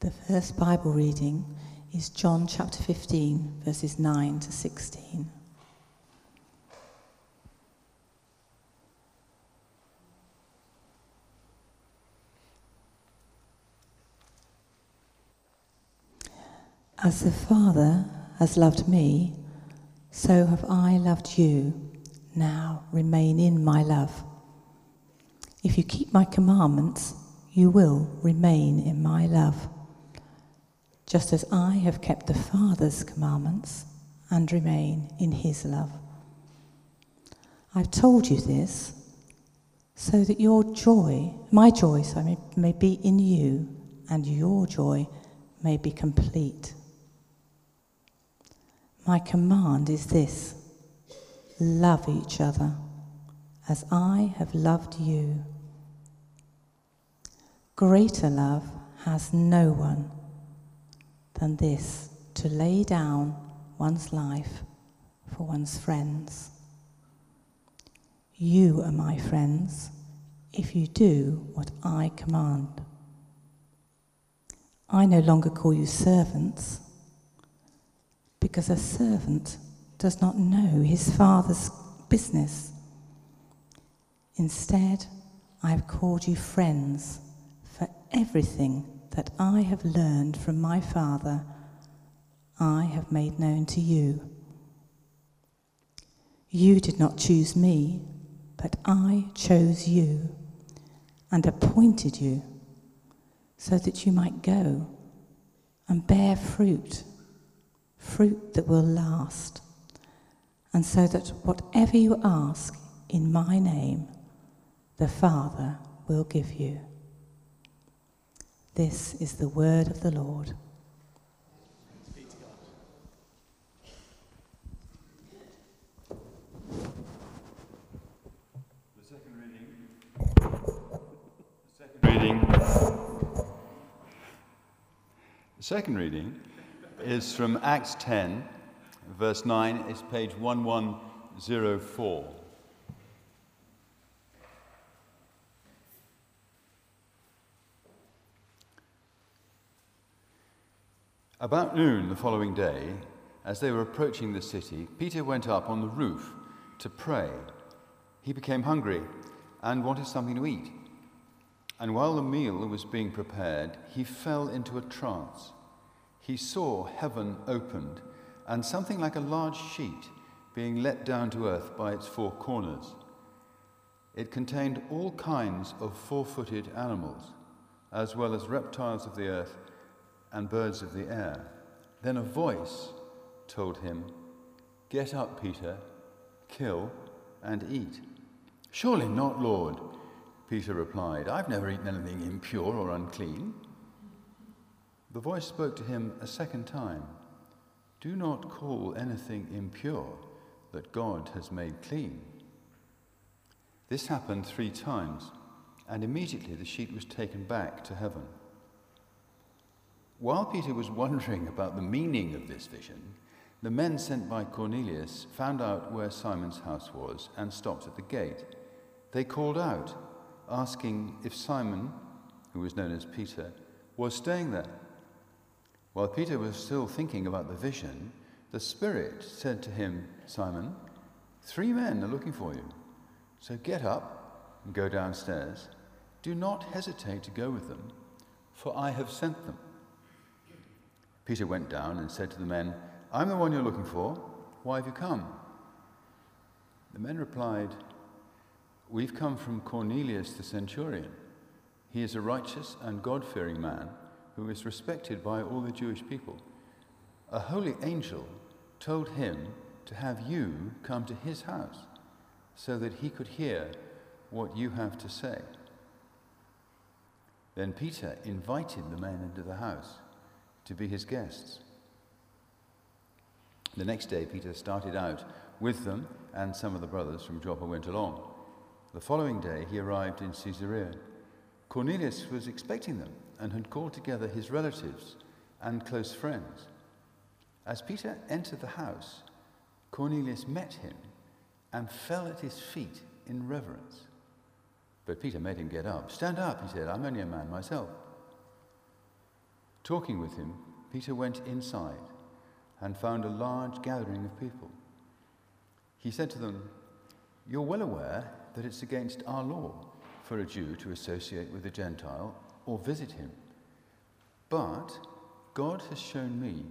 The first Bible reading is John chapter 15, verses 9 to 16. As the Father has loved me, so have I loved you. Now remain in my love. If you keep my commandments, you will remain in my love, just as I have kept the Father's commandments and remain in his love. I've told you this so that your joy, my joy, sorry, may be in you and your joy may be complete. My command is this love each other as I have loved you. Greater love has no one than this to lay down one's life for one's friends. You are my friends if you do what I command. I no longer call you servants because a servant does not know his father's business. Instead, I have called you friends, for everything that I have learned from my Father, I have made known to you. You did not choose me, but I chose you and appointed you so that you might go and bear fruit fruit that will last, and so that whatever you ask in my name, the Father will give you. This is the word of the Lord. The second reading. The second reading. Second reading is from Acts 10, verse 9. It's page 1104. About noon the following day, as they were approaching the city, Peter went up on the roof to pray. He became hungry and wanted something to eat. And while the meal was being prepared, he fell into a trance he saw heaven opened and something like a large sheet being let down to earth by its four corners. It contained all kinds of four footed animals, as well as reptiles of the earth and birds of the air. Then a voice told him, Get up, Peter, kill and eat. Surely not, Lord, Peter replied. I've never eaten anything impure or unclean. The voice spoke to him a second time Do not call anything impure that God has made clean. This happened three times, and immediately the sheet was taken back to heaven. While Peter was wondering about the meaning of this vision, the men sent by Cornelius found out where Simon's house was and stopped at the gate. They called out, asking if Simon, who was known as Peter, was staying there. While Peter was still thinking about the vision, the Spirit said to him, Simon, three men are looking for you. So get up and go downstairs. Do not hesitate to go with them, for I have sent them. Peter went down and said to the men, I'm the one you're looking for. Why have you come? The men replied, We've come from Cornelius the centurion. He is a righteous and God fearing man who is respected by all the Jewish people. A holy angel told him to have you come to his house so that he could hear what you have to say. Then Peter invited the men into the house to be his guests. The next day, Peter started out with them, and some of the brothers from Joppa went along. The following day, he arrived in Caesarea. Cornelius was expecting them and had called together his relatives and close friends. As Peter entered the house, Cornelius met him and fell at his feet in reverence. But Peter made him get up. Stand up, he said. I'm only a man myself. Talking with him, Peter went inside and found a large gathering of people. He said to them, You're well aware that it's against our law for a Jew to associate with a Gentile or visit him. But God has shown me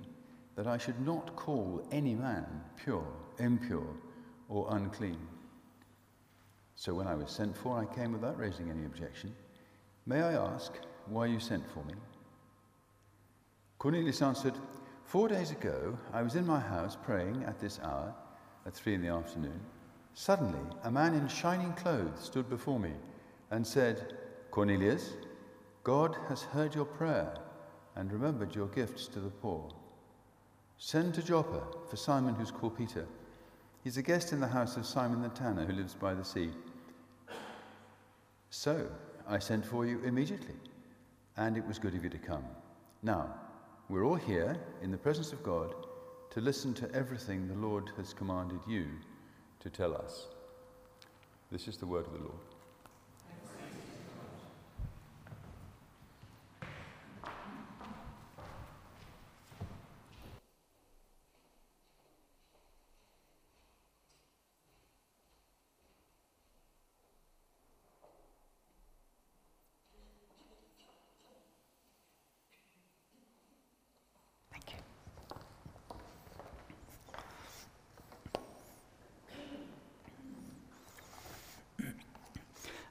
that I should not call any man pure, impure, or unclean. So when I was sent for, I came without raising any objection. May I ask why you sent for me? Cornelius answered, Four days ago, I was in my house praying at this hour, at three in the afternoon. Suddenly, a man in shining clothes stood before me and said, Cornelius, God has heard your prayer and remembered your gifts to the poor. Send to Joppa for Simon, who's called Peter. He's a guest in the house of Simon the tanner, who lives by the sea. So I sent for you immediately, and it was good of you to come. Now, we're all here in the presence of God to listen to everything the Lord has commanded you to tell us. This is the word of the Lord.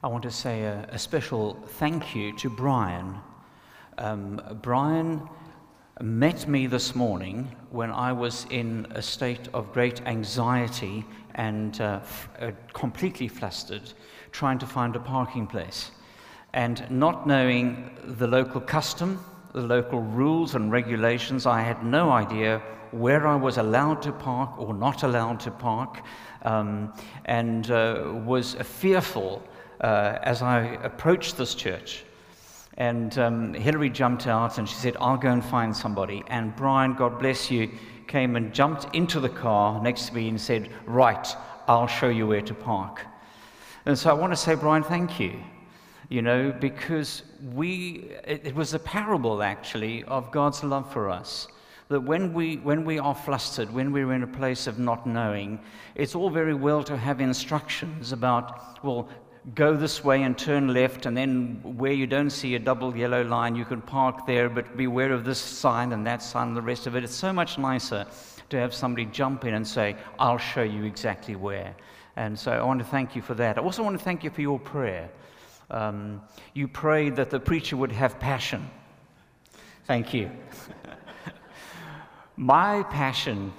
I want to say a, a special thank you to Brian. Um, Brian met me this morning when I was in a state of great anxiety and uh, f- uh, completely flustered, trying to find a parking place. And not knowing the local custom, the local rules and regulations, I had no idea where I was allowed to park or not allowed to park, um, and uh, was fearful uh, as I approached this church. And um, Hillary jumped out and she said, I'll go and find somebody. And Brian, God bless you, came and jumped into the car next to me and said, Right, I'll show you where to park. And so I want to say, Brian, thank you. You know, because we, it, it was a parable actually of God's love for us that when we, when we are flustered, when we're in a place of not knowing, it's all very well to have instructions about, well, go this way and turn left, and then where you don't see a double yellow line, you can park there, but beware of this sign and that sign and the rest of it. It's so much nicer to have somebody jump in and say, I'll show you exactly where. And so I want to thank you for that. I also want to thank you for your prayer. Um, you prayed that the preacher would have passion. Thank you. My passion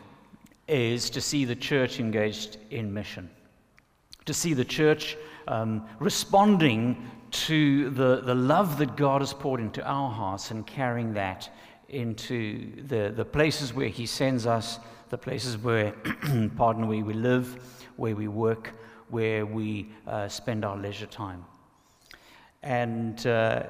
is to see the church engaged in mission, to see the church um, responding to the, the love that God has poured into our hearts and carrying that into the, the places where He sends us, the places where, pardon, where we live, where we work, where we uh, spend our leisure time. And uh,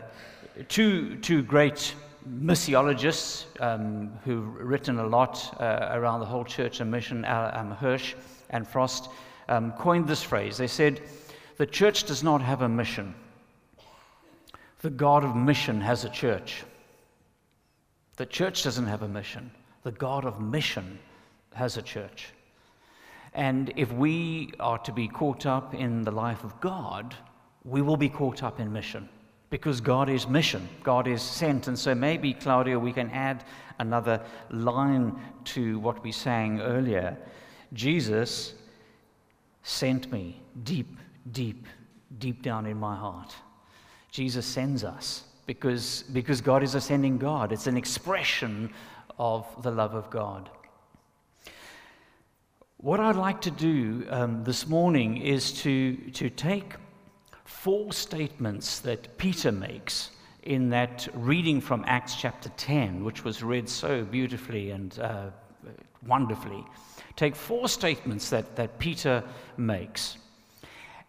two, two great missiologists um, who've written a lot uh, around the whole church and mission, um, Hirsch and Frost, um, coined this phrase. They said, the church does not have a mission. The God of mission has a church. The church doesn't have a mission. The God of mission has a church. And if we are to be caught up in the life of God, we will be caught up in mission because God is mission, God is sent. And so maybe, Claudia, we can add another line to what we sang earlier. Jesus sent me deep deep, deep down in my heart. Jesus sends us because, because God is a sending God. It's an expression of the love of God. What I'd like to do um, this morning is to, to take four statements that Peter makes in that reading from Acts chapter 10, which was read so beautifully and uh, wonderfully. Take four statements that, that Peter makes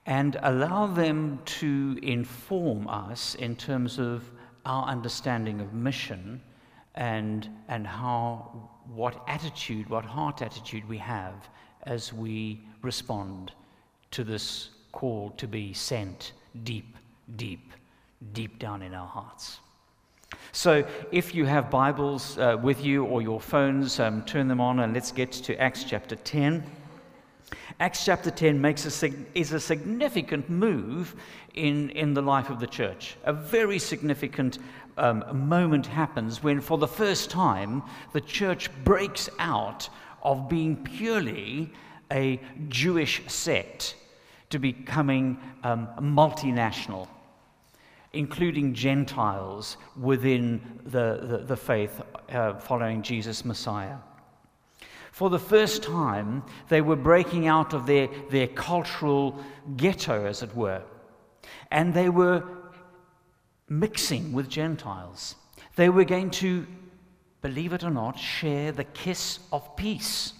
and allow them to inform us in terms of our understanding of mission and, and how, what attitude, what heart attitude we have as we respond to this call to be sent deep, deep, deep down in our hearts. So, if you have Bibles uh, with you or your phones, um, turn them on and let's get to Acts chapter 10. Acts chapter 10 makes a is a significant move in, in the life of the church. A very significant um, moment happens when, for the first time, the church breaks out of being purely a Jewish sect to becoming um, multinational including Gentiles within the, the, the faith uh, following Jesus Messiah. For the first time, they were breaking out of their, their cultural ghetto, as it were, and they were mixing with Gentiles. They were going to, believe it or not, share the kiss of peace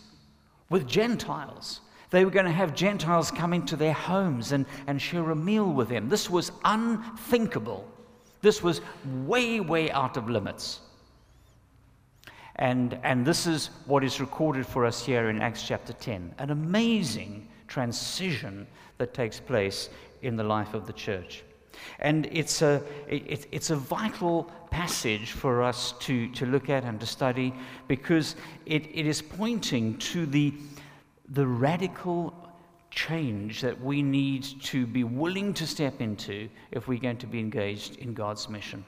with Gentiles. They were going to have Gentiles come into their homes and, and share a meal with them. This was unthinkable. This was way, way out of limits. And, and this is what is recorded for us here in Acts chapter 10 an amazing transition that takes place in the life of the church. And it's a, it, it's a vital passage for us to, to look at and to study because it, it is pointing to the, the radical change that we need to be willing to step into if we're going to be engaged in God's mission.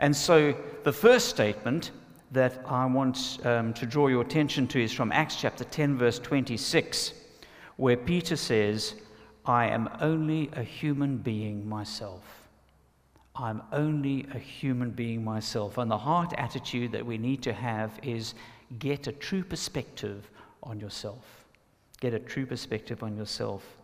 And so the first statement that I want um, to draw your attention to is from Acts chapter 10, verse 26, where Peter says, I am only a human being myself. I'm only a human being myself. And the heart attitude that we need to have is get a true perspective on yourself. Get a true perspective on yourself.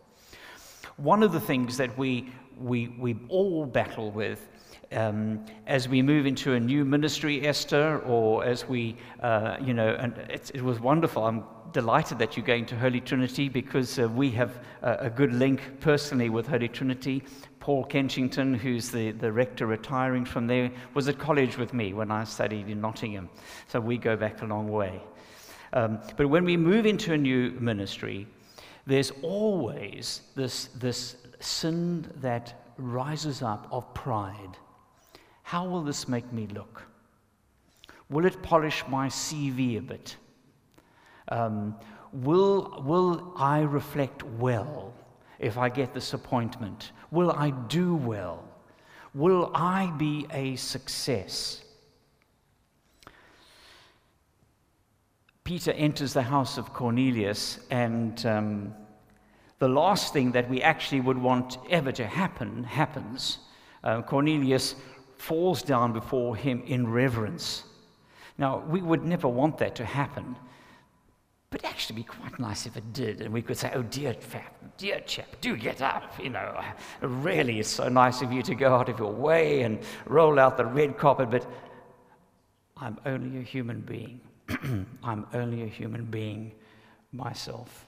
One of the things that we, we, we all battle with um, as we move into a new ministry, Esther, or as we, uh, you know, and it, it, was wonderful. I'm delighted that you're going to Holy Trinity because uh, we have a, a, good link personally with Holy Trinity. Paul Kenchington, who's the, the rector retiring from there, was at college with me when I studied in Nottingham. So we go back a long way. Um, but when we move into a new ministry, there's always this, this sin that rises up of pride how will this make me look? Will it polish my CV a bit? Um, will, will I reflect well if I get this appointment? Will I do well? Will I be a success? Peter enters the house of Cornelius, and um, the last thing that we actually would want ever to happen happens. Uh, Cornelius falls down before him in reverence. Now, we would never want that to happen, but actually be quite nice if it did. And we could say, oh, dear, chap, dear chap, do get up. You know, really, it's so nice of you to go out of your way and roll out the red carpet, but I'm only a human being. I'm only a human being myself.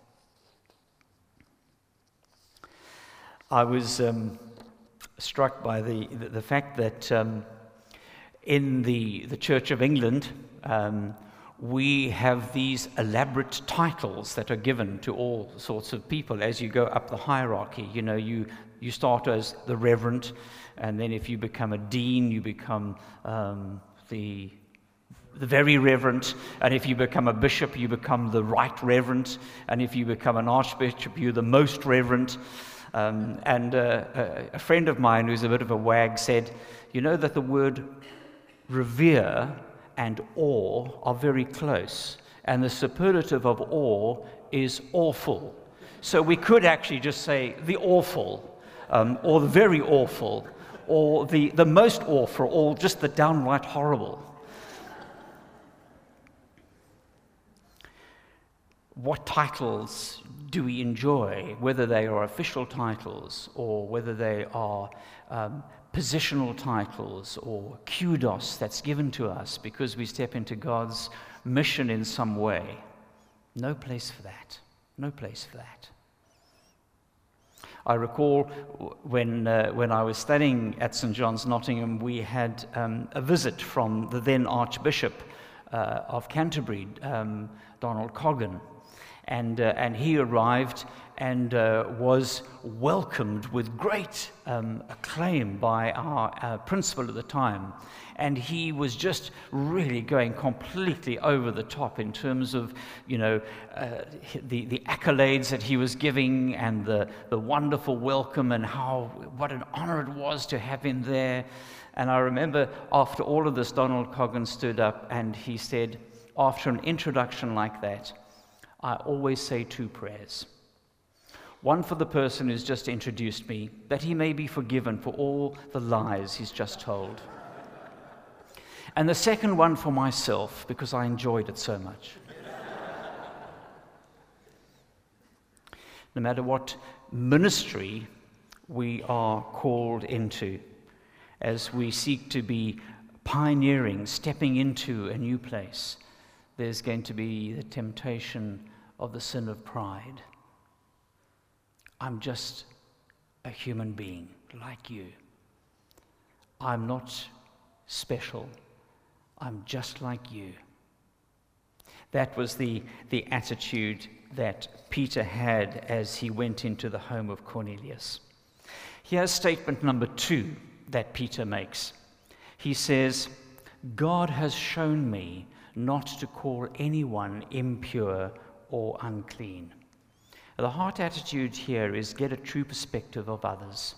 I was. Um, struck by the, the, the fact that um, in the, the Church of England, um, we have these elaborate titles that are given to all sorts of people as you go up the hierarchy. You know, you, you start as the reverend, and then if you become a dean, you become um, the, the very reverend. And if you become a bishop, you become the right reverend. And if you become an archbishop, you're the most reverend. Um, and uh, a, friend of mine who's a bit of a wag said, You know that the word revere and awe are very close, and the superlative of awe is awful. So we could actually just say the awful, um, or the very awful, or the, the most awful, or just the downright horrible. What titles do we enjoy, whether they are official titles or whether they are um, positional titles or kudos that's given to us because we step into God's mission in some way. No place for that. No place for that. I recall when, uh, when I was studying at St. John's, Nottingham, we had um, a visit from the then Archbishop uh, of Canterbury, um, Donald Coggan. And, uh, and he arrived and uh, was welcomed with great um, acclaim by our, our principal at the time. And he was just really going completely over the top in terms of, you know, uh, the, the accolades that he was giving and the, the wonderful welcome and how, what an honor it was to have him there. And I remember after all of this, Donald Coggan stood up and he said, after an introduction like that, I always say two prayers. One for the person who's just introduced me, that he may be forgiven for all the lies he's just told. And the second one for myself, because I enjoyed it so much. no matter what ministry we are called into, as we seek to be pioneering, stepping into a new place, there's going to be the temptation of the sin of pride. I'm just a human being like you. I'm not special. I'm just like you. That was the, the attitude that Peter had as he went into the home of Cornelius. Here's statement number two that Peter makes. He says, God has shown me not to call anyone impure or unclean. The heart attitude here is get a true perspective of others.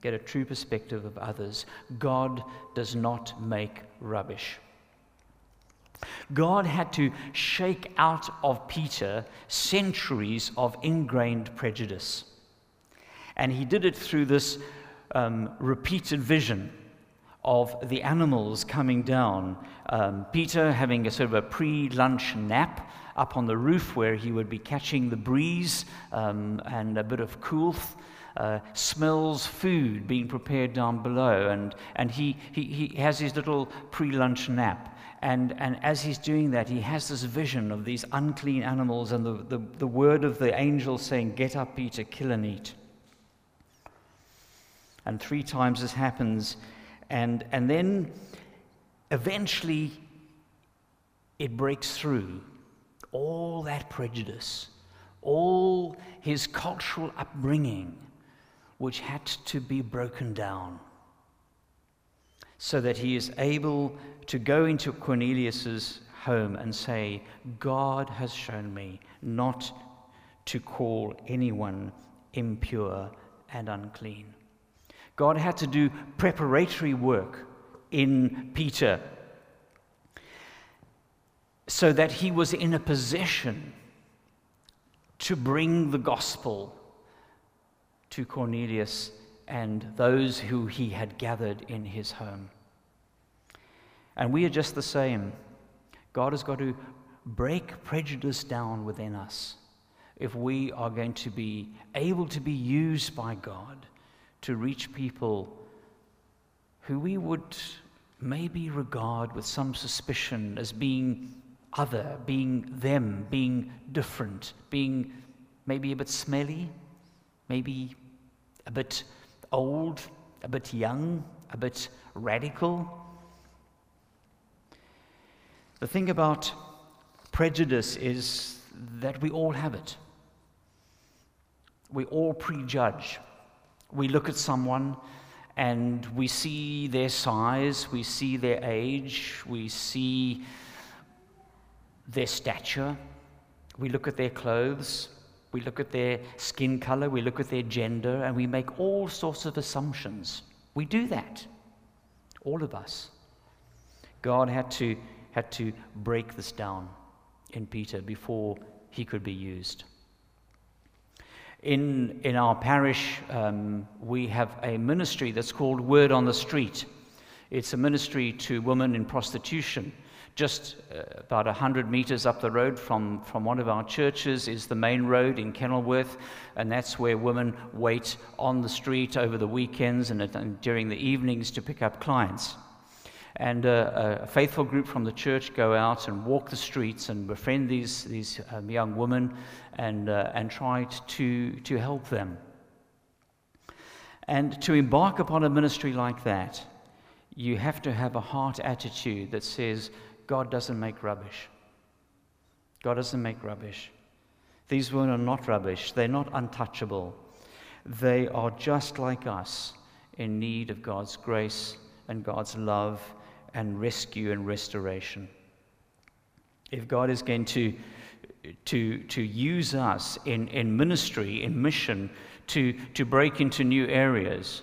Get a true perspective of others. God does not make rubbish. God had to shake out of Peter centuries of ingrained prejudice. And he did it through this um, repeated vision of the animals coming down. Um, Peter having a sort of a pre lunch nap up on the roof where he would be catching the breeze um, and a bit of coolth. Uh, smells food being prepared down below, and, and he, he, he has his little pre lunch nap. And, and as he's doing that, he has this vision of these unclean animals and the, the, the word of the angel saying, Get up, Peter, kill and eat. And three times this happens. And, and then eventually it breaks through all that prejudice, all his cultural upbringing, which had to be broken down so that he is able to go into Cornelius's home and say, God has shown me not to call anyone impure and unclean. God had to do preparatory work in Peter so that he was in a position to bring the gospel to Cornelius and those who he had gathered in his home. And we are just the same. God has got to break prejudice down within us if we are going to be able to be used by God to reach people who we would maybe regard with some suspicion as being other, being them, being different, being maybe a bit smelly, maybe a bit old, a bit young, a bit radical. The thing about prejudice is that we all have it. We all prejudge. We look at someone and we see their size, we see their age, we see their stature, we look at their clothes, we look at their skin color, we look at their gender, and we make all sorts of assumptions. We do that, all of us. God had to, had to break this down in Peter before he could be used. In, in our parish, um, we have a ministry that's called Word on the Street. It's a ministry to women in prostitution. Just uh, about 100 meters up the road from, from one of our churches is the main road in Kenilworth, and that's where women wait on the street over the weekends and, and during the evenings to pick up clients. And uh, a faithful group from the church go out and walk the streets and befriend these, these um, young women and, uh, and try to, to help them. And to embark upon a ministry like that, you have to have a heart attitude that says, God doesn't make rubbish. God doesn't make rubbish. These women are not rubbish, they're not untouchable. They are just like us in need of God's grace and God's love and rescue and restoration. If God is going to, to, to use us in, in ministry, in mission, to, to break into new areas,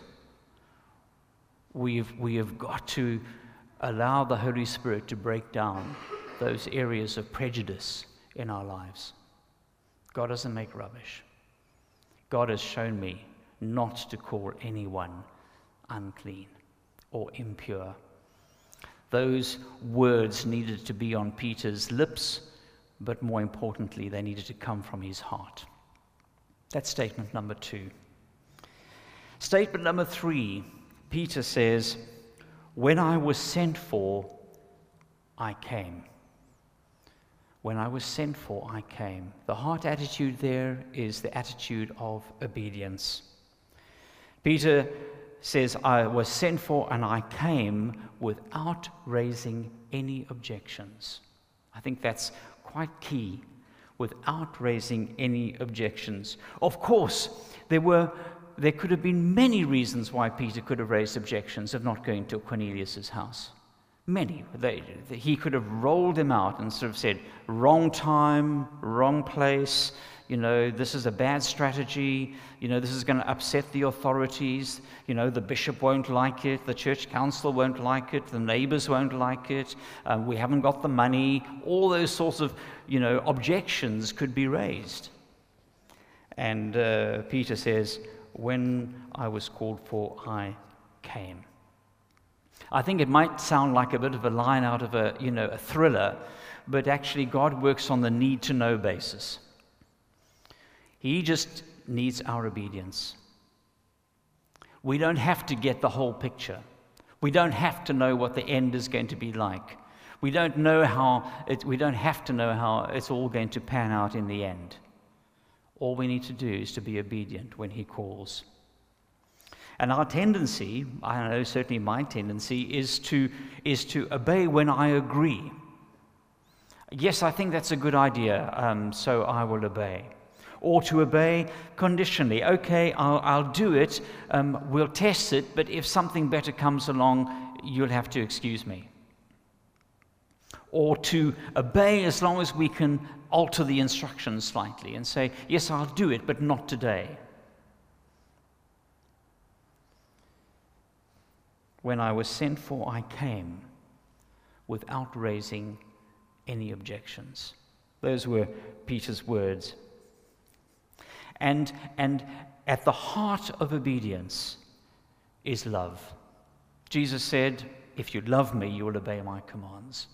we've, we have got to allow the Holy Spirit to break down those areas of prejudice in our lives. God doesn't make rubbish. God has shown me not to call anyone unclean or impure. Those words needed to be on Peter's lips, but more importantly, they needed to come from his heart. That's statement number two. Statement number three Peter says, When I was sent for, I came. When I was sent for, I came. The heart attitude there is the attitude of obedience. Peter says, I was sent for and I came without raising any objections. I think that's quite key, without raising any objections. Of course, there were there could have been many reasons why Peter could have raised objections of not going to Cornelius' house. Many. They, he could have rolled him out and sort of said, wrong time, wrong place, you know, this is a bad strategy, you know, this is going to upset the authorities, you know, the bishop won't like it, the church council won't like it, the neighbors won't like it, uh, we haven't got the money, all those sorts of, you know, objections could be raised. And uh, Peter says, when I was called for, I came. I think it might sound like a bit of a line out of a, you know, a thriller, but actually God works on the need to know basis. He just needs our obedience. We don't have to get the whole picture. We don't have to know what the end is going to be like. We don't know how it, we don't have to know how it's all going to pan out in the end. All we need to do is to be obedient when He calls. And our tendency, I know certainly my tendency, is to, is to obey when I agree. Yes, I think that's a good idea, um, so I will obey. Or to obey conditionally. Okay, I'll, I'll do it, um, we'll test it, but if something better comes along, you'll have to excuse me. Or to obey as long as we can alter the instructions slightly and say, Yes, I'll do it, but not today. When I was sent for, I came without raising any objections. Those were Peter's words. And, and at the heart of obedience is love. Jesus said, If you love me, you will obey my commands.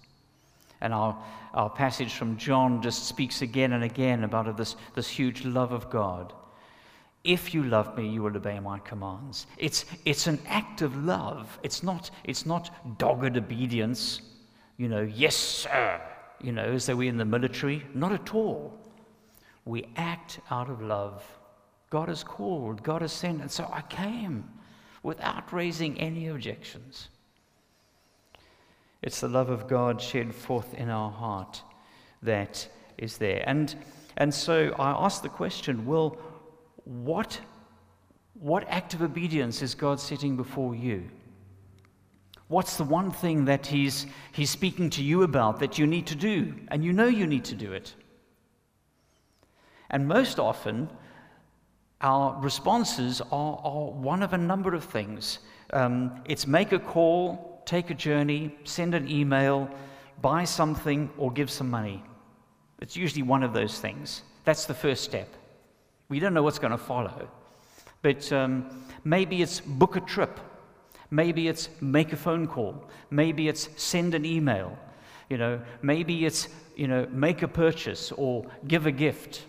And our, our passage from John just speaks again and again about this, this huge love of God. If you love me, you will obey my commands. It's, it's an act of love. It's not, it's not dogged obedience, you know, yes, sir, you know, as though we're in the military. Not at all. We act out of love. God has called, God has sent, and so I came without raising any objections. It's the love of God shed forth in our heart that is there. And, and so I ask the question well, what, what act of obedience is God setting before you? What's the one thing that he's, he's speaking to you about that you need to do? And you know you need to do it. And most often, our responses are, are one of a number of things. Um, it's make a call, take a journey, send an email, buy something, or give some money. It's usually one of those things. That's the first step. We don't know what's going to follow. But um, maybe it's book a trip. Maybe it's make a phone call. Maybe it's send an email. You know, maybe it's, you know, make a purchase or give a gift.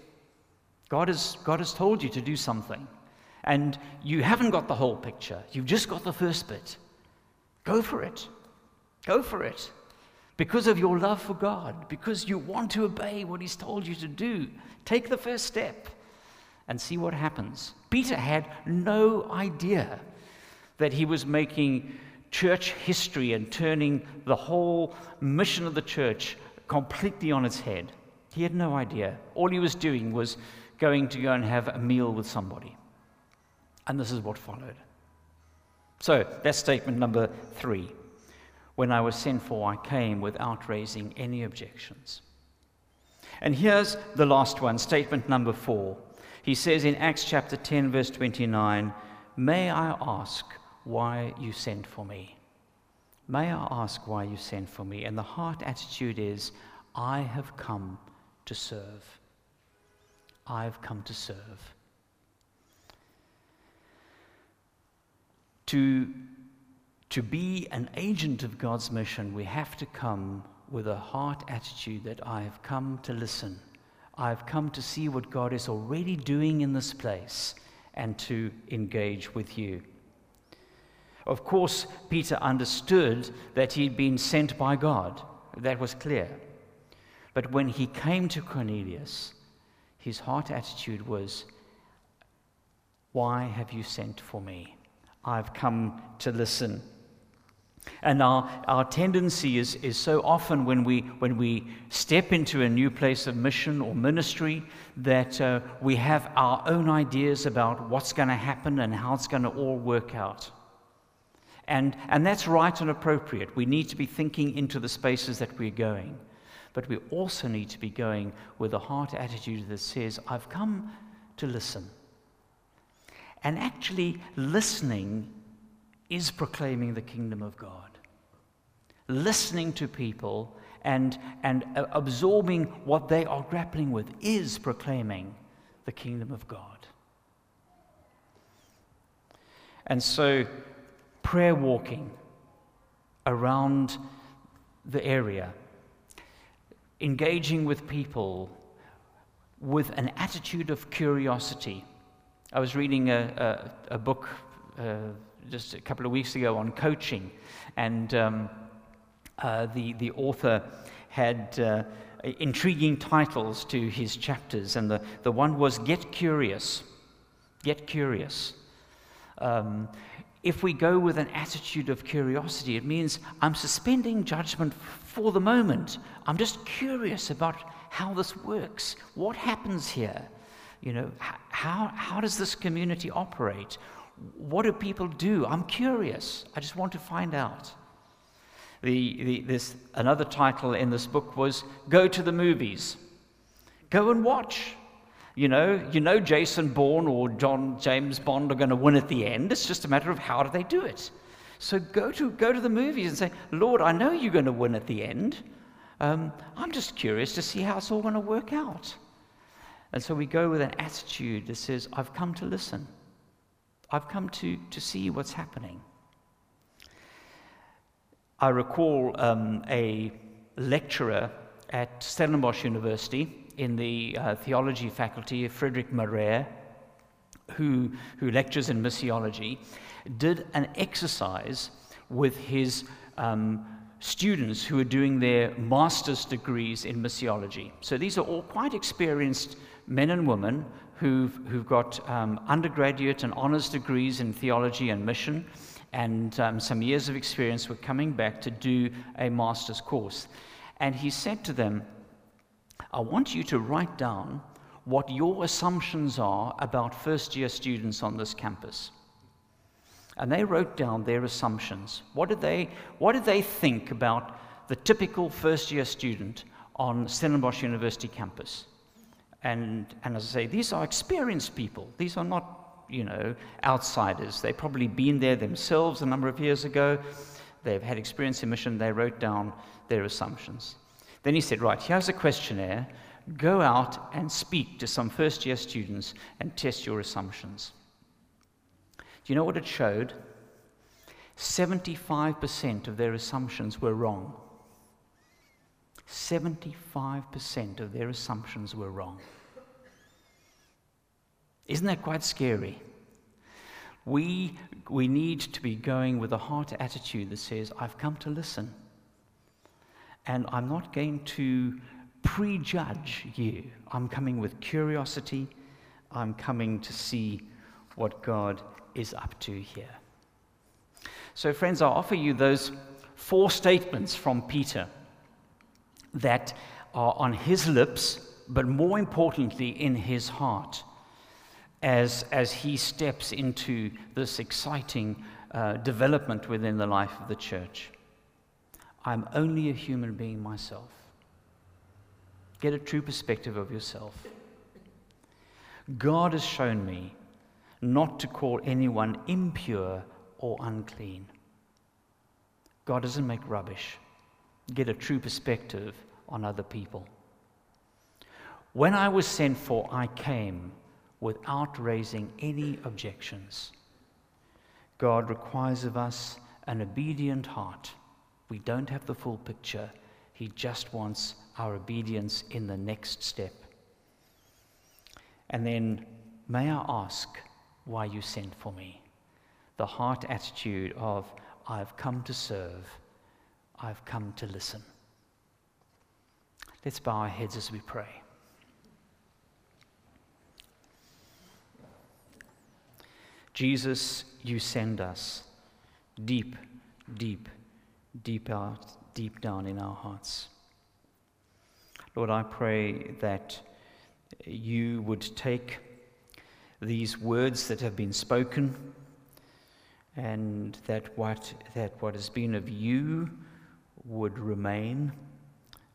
God has, God has told you to do something. And you haven't got the whole picture. You've just got the first bit. Go for it. Go for it. Because of your love for God, because you want to obey what He's told you to do, take the first step and see what happens. Peter had no idea that he was making church history and turning the whole mission of the church completely on its head. He had no idea. All he was doing was going to go and have a meal with somebody. And this is what followed. So that's statement number three. When I was sent for, I came without raising any objections. And here's the last one, statement number four. He says in Acts chapter 10, verse 29, May I ask why you sent for me? May I ask why you sent for me? And the heart attitude is, I have come to serve. I've come to serve. To, to be an agent of God's mission, we have to come with a heart attitude that I have come to listen. I've come to see what God is already doing in this place and to engage with you. Of course, Peter understood that he'd been sent by God. That was clear. But when he came to Cornelius, his heart attitude was, Why have you sent for me? I've come to listen. And our, our tendency is, is so often when we, when we step into a new place of mission or ministry that uh, we have our own ideas about what's going to happen and how it's going to all work out. And, and that's right and appropriate. We need to be thinking into the spaces that we're going. But we also need to be going with a heart attitude that says, I've come to listen. And actually, listening is proclaiming the kingdom of God. Listening to people and, and uh, absorbing what they are grappling with is proclaiming the kingdom of God. And so, prayer walking around the area engaging with people with an attitude of curiosity. I was reading a, a, a book uh, just a couple of weeks ago on coaching, and um, uh, the, the author had uh, intriguing titles to his chapters, and the, the one was Get Curious. Get Curious. Um, if we go with an attitude of curiosity, it means I'm suspending judgment for the moment. I'm just curious about how this works. What happens here? You know, how, how does this community operate? What do people do? I'm curious. I just want to find out. The, the, this, another title in this book was Go to the Movies. Go and watch. You know, you know Jason Bourne or John James Bond are going to win at the end. It's just a matter of how do they do it. So go to, go to the movies and say, Lord, I know you're going to win at the end. Um, I'm just curious to see how it's all going to work out. And so we go with an attitude that says, I've come to listen. I've come to, to see what's happening. I recall um, a lecturer at Stellenbosch University in the uh, theology faculty, Frederick Marais, who, who lectures in missiology did an exercise with his um, students who are doing their master's degrees in missiology. So these are all quite experienced men and women who've, who've got um, undergraduate and honors degrees in theology and mission, and um, some years of experience were coming back to do a master's course. And he said to them, I want you to write down what your assumptions are about first year students on this campus. And they wrote down their assumptions. What did they, what did they think about the typical first year student on Stellenbosch University campus? And, and as I say, these are experienced people. These are not, you know, outsiders. They've probably been there themselves a number of years ago. They've had experience in mission. They wrote down their assumptions. Then he said, Right, here's a questionnaire. Go out and speak to some first year students and test your assumptions. Do you know what it showed? 75% of their assumptions were wrong. 75% of their assumptions were wrong. Isn't that quite scary? We, we need to be going with a heart attitude that says, I've come to listen. And I'm not going to prejudge you. I'm coming with curiosity. I'm coming to see what God is up to here. So, friends, I offer you those four statements from Peter that are on his lips, but more importantly, in his heart as, as he steps into this exciting uh, development within the life of the church. I'm only a human being myself. Get a true perspective of yourself. God has shown me not to call anyone impure or unclean. God doesn't make rubbish. Get a true perspective on other people. When I was sent for, I came without raising any objections. God requires of us an obedient heart. We don't have the full picture, He just wants our obedience in the next step. And then, may I ask why you sent for me? The heart attitude of, I've come to serve, I've come to listen. Let's bow our heads as we pray. Jesus, you send us deep, deep, deep out, deep down in our hearts. Lord, I pray that you would take these words that have been spoken and that what, that what has been of you would remain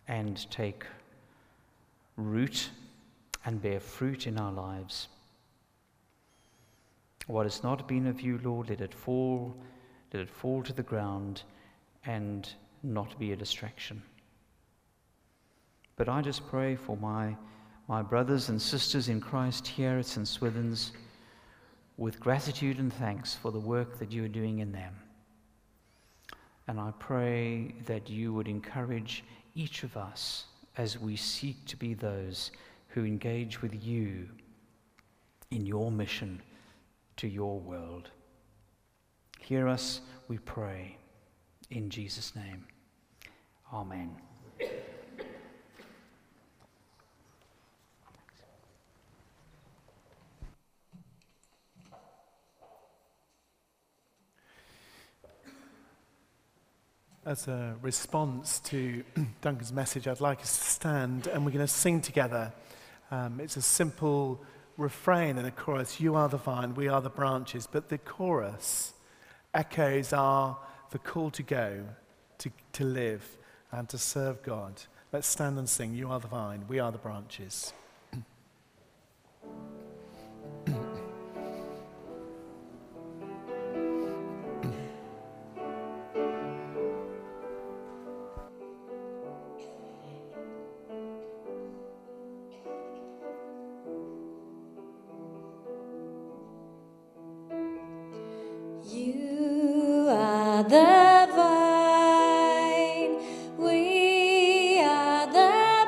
and take root and bear fruit in our lives. What has not been of you, Lord, let it fall, let it fall to the ground and not be a distraction. But I just pray for my, my brothers and sisters in Christ here at St. Swithin's with gratitude and thanks for the work that you are doing in them. And I pray that you would encourage each of us as we seek to be those who engage with you in your mission to your world. Hear us, we pray, in Jesus' name. Amen. As a response to Duncan's message, I'd like us to stand and we're going to sing together. Um, it's a simple refrain and a chorus You are the vine, we are the branches. But the chorus echoes our the call to go, to, to live, and to serve God. Let's stand and sing You are the vine, we are the branches.